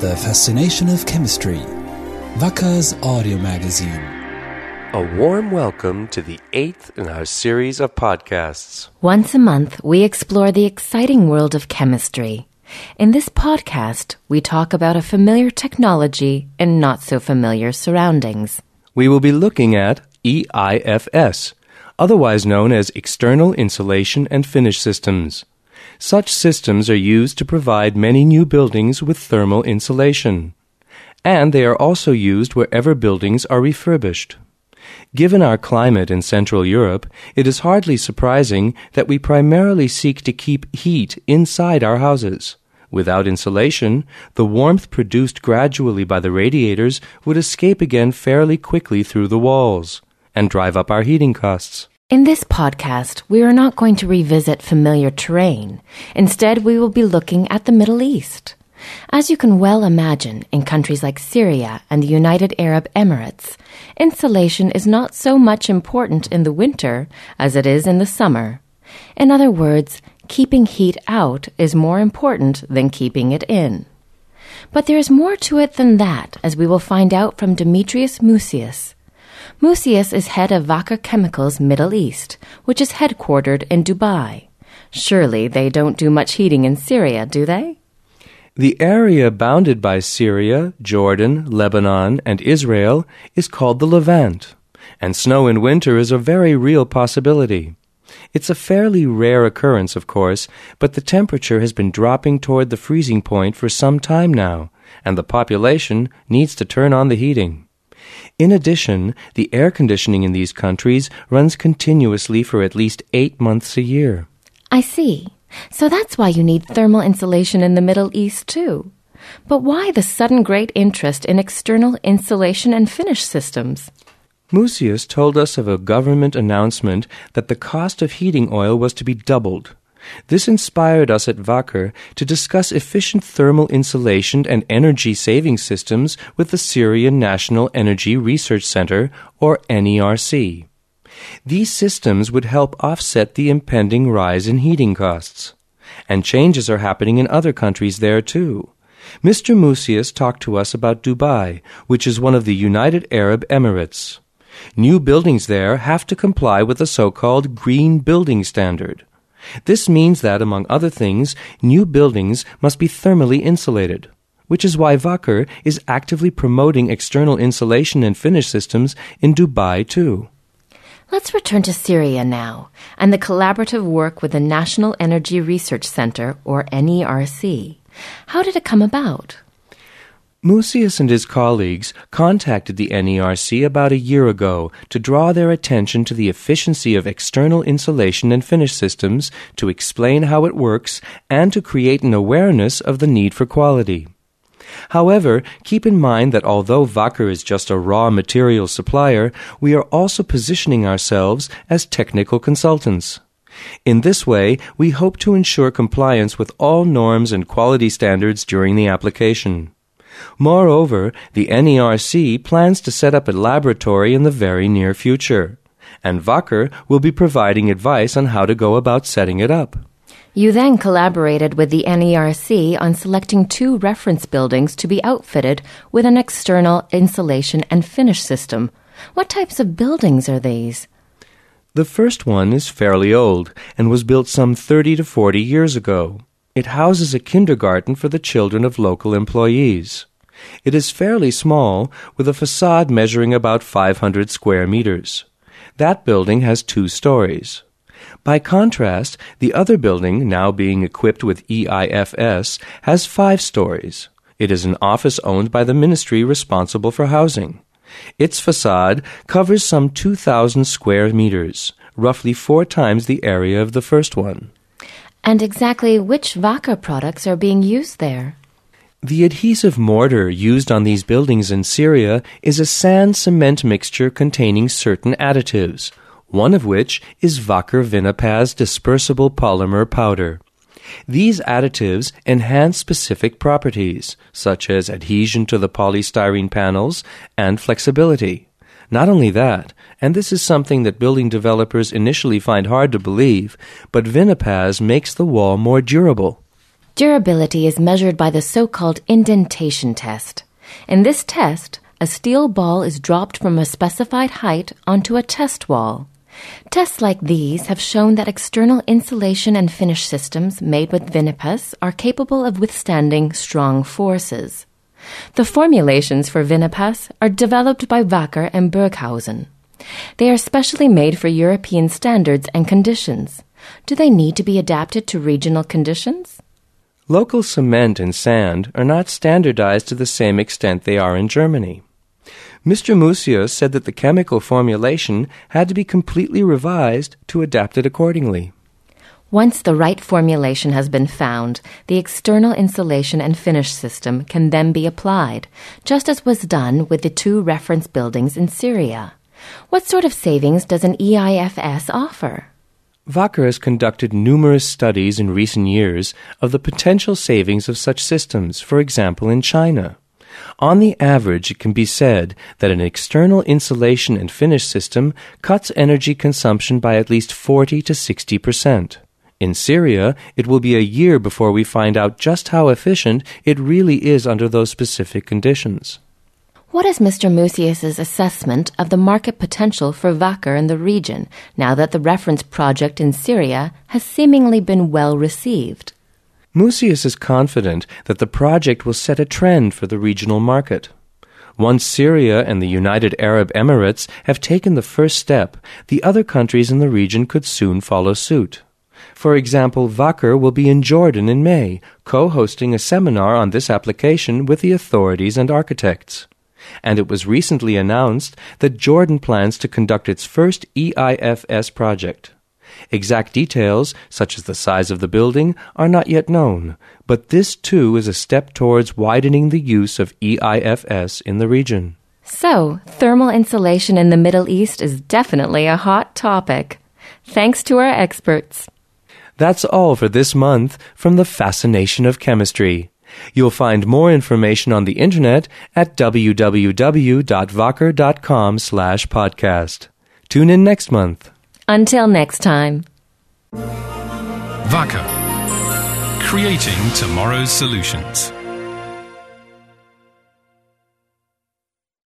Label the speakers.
Speaker 1: The Fascination of Chemistry, Wacker's audio magazine.
Speaker 2: A warm welcome to the eighth in our series of podcasts.
Speaker 3: Once a month, we explore the exciting world of chemistry. In this podcast, we talk about a familiar technology in not so familiar surroundings.
Speaker 2: We will be looking at EIFS, otherwise known as External Insulation and Finish Systems. Such systems are used to provide many new buildings with thermal insulation. And they are also used wherever buildings are refurbished. Given our climate in Central Europe, it is hardly surprising that we primarily seek to keep heat inside our houses. Without insulation, the warmth produced gradually by the radiators would escape again fairly quickly through the walls and drive up our heating costs.
Speaker 3: In this podcast, we are not going to revisit familiar terrain. Instead, we will be looking at the Middle East. As you can well imagine, in countries like Syria and the United Arab Emirates, insulation is not so much important in the winter as it is in the summer. In other words, keeping heat out is more important than keeping it in. But there is more to it than that, as we will find out from Demetrius Mucius. Mucius is head of Wacker Chemicals Middle East, which is headquartered in Dubai. Surely they don't do much heating in Syria, do they?
Speaker 2: The area bounded by Syria, Jordan, Lebanon, and Israel is called the Levant, and snow in winter is a very real possibility. It's a fairly rare occurrence, of course, but the temperature has been dropping toward the freezing point for some time now, and the population needs to turn on the heating. In addition, the air conditioning in these countries runs continuously for at least eight months a year.
Speaker 3: I see. So that's why you need thermal insulation in the Middle East, too. But why the sudden great interest in external insulation and finish systems?
Speaker 2: Mucius told us of a government announcement that the cost of heating oil was to be doubled. This inspired us at Wacker to discuss efficient thermal insulation and energy saving systems with the Syrian National Energy Research Center, or NERC. These systems would help offset the impending rise in heating costs. And changes are happening in other countries there too. Mr. Mucius talked to us about Dubai, which is one of the United Arab Emirates. New buildings there have to comply with the so-called Green Building Standard. This means that, among other things, new buildings must be thermally insulated, which is why Wacker is actively promoting external insulation and finish systems in Dubai too.
Speaker 3: Let's return to Syria now and the collaborative work with the National Energy Research Center, or NERC. How did it come about?
Speaker 2: Mucius and his colleagues contacted the NERC about a year ago to draw their attention to the efficiency of external insulation and finish systems, to explain how it works, and to create an awareness of the need for quality. However, keep in mind that although Wacker is just a raw material supplier, we are also positioning ourselves as technical consultants. In this way, we hope to ensure compliance with all norms and quality standards during the application. Moreover, the NERC plans to set up a laboratory in the very near future, and Wacker will be providing advice on how to go about setting it up.
Speaker 3: You then collaborated with the NERC on selecting two reference buildings to be outfitted with an external insulation and finish system. What types of buildings are these?
Speaker 2: The first one is fairly old and was built some 30 to 40 years ago. It houses a kindergarten for the children of local employees. It is fairly small, with a facade measuring about 500 square meters. That building has two stories. By contrast, the other building, now being equipped with EIFS, has five stories. It is an office owned by the ministry responsible for housing. Its facade covers some 2,000 square meters, roughly four times the area of the first one.
Speaker 3: And exactly which Wacker products are being used there?
Speaker 2: The adhesive mortar used on these buildings in Syria is a sand cement mixture containing certain additives, one of which is Wacker Vinnapas dispersible polymer powder. These additives enhance specific properties, such as adhesion to the polystyrene panels and flexibility. Not only that, and this is something that building developers initially find hard to believe, but Vinnapas makes the wall more durable.
Speaker 3: Durability is measured by the so-called indentation test. In this test, a steel ball is dropped from a specified height onto a test wall. Tests like these have shown that external insulation and finish systems made with Vinnapas are capable of withstanding strong forces. The formulations for Vinnapas are developed by Wacker and Burghausen. They are specially made for European standards and conditions. Do they need to be adapted to regional conditions?
Speaker 2: Local cement and sand are not standardized to the same extent they are in Germany. Mr. Mucius said that the chemical formulation had to be completely revised to adapt it accordingly.
Speaker 3: Once the right formulation has been found, the external insulation and finish system can then be applied, just as was done with the two reference buildings in Syria. What sort of savings does an EIFS offer?
Speaker 2: Wacker has conducted numerous studies in recent years of the potential savings of such systems, for example in China. On the average, it can be said that an external insulation and finish system cuts energy consumption by at least 40 to 60 percent. In Syria, it will be a year before we find out just how efficient it really is under those specific conditions.
Speaker 3: What is Mr. Mucius's assessment of the market potential for Wacker in the region now that the reference project in Syria has seemingly been well received?
Speaker 2: Mucius is confident that the project will set a trend for the regional market. Once Syria and the United Arab Emirates have taken the first step, the other countries in the region could soon follow suit. For example, Wacker will be in Jordan in May, co-hosting a seminar on this application with the authorities and architects. And it was recently announced that Jordan plans to conduct its first EIFS project. Exact details, such as the size of the building, are not yet known, but this too is a step towards widening the use of EIFS in the region.
Speaker 3: So, thermal insulation in the Middle East is definitely a hot topic. Thanks to our experts.
Speaker 2: That's all for this month from the Fascination of Chemistry. You'll find more information on the internet at www.wacker.com slash podcast. Tune in next month.
Speaker 3: Until next time.
Speaker 4: Wacker. Creating tomorrow's solutions.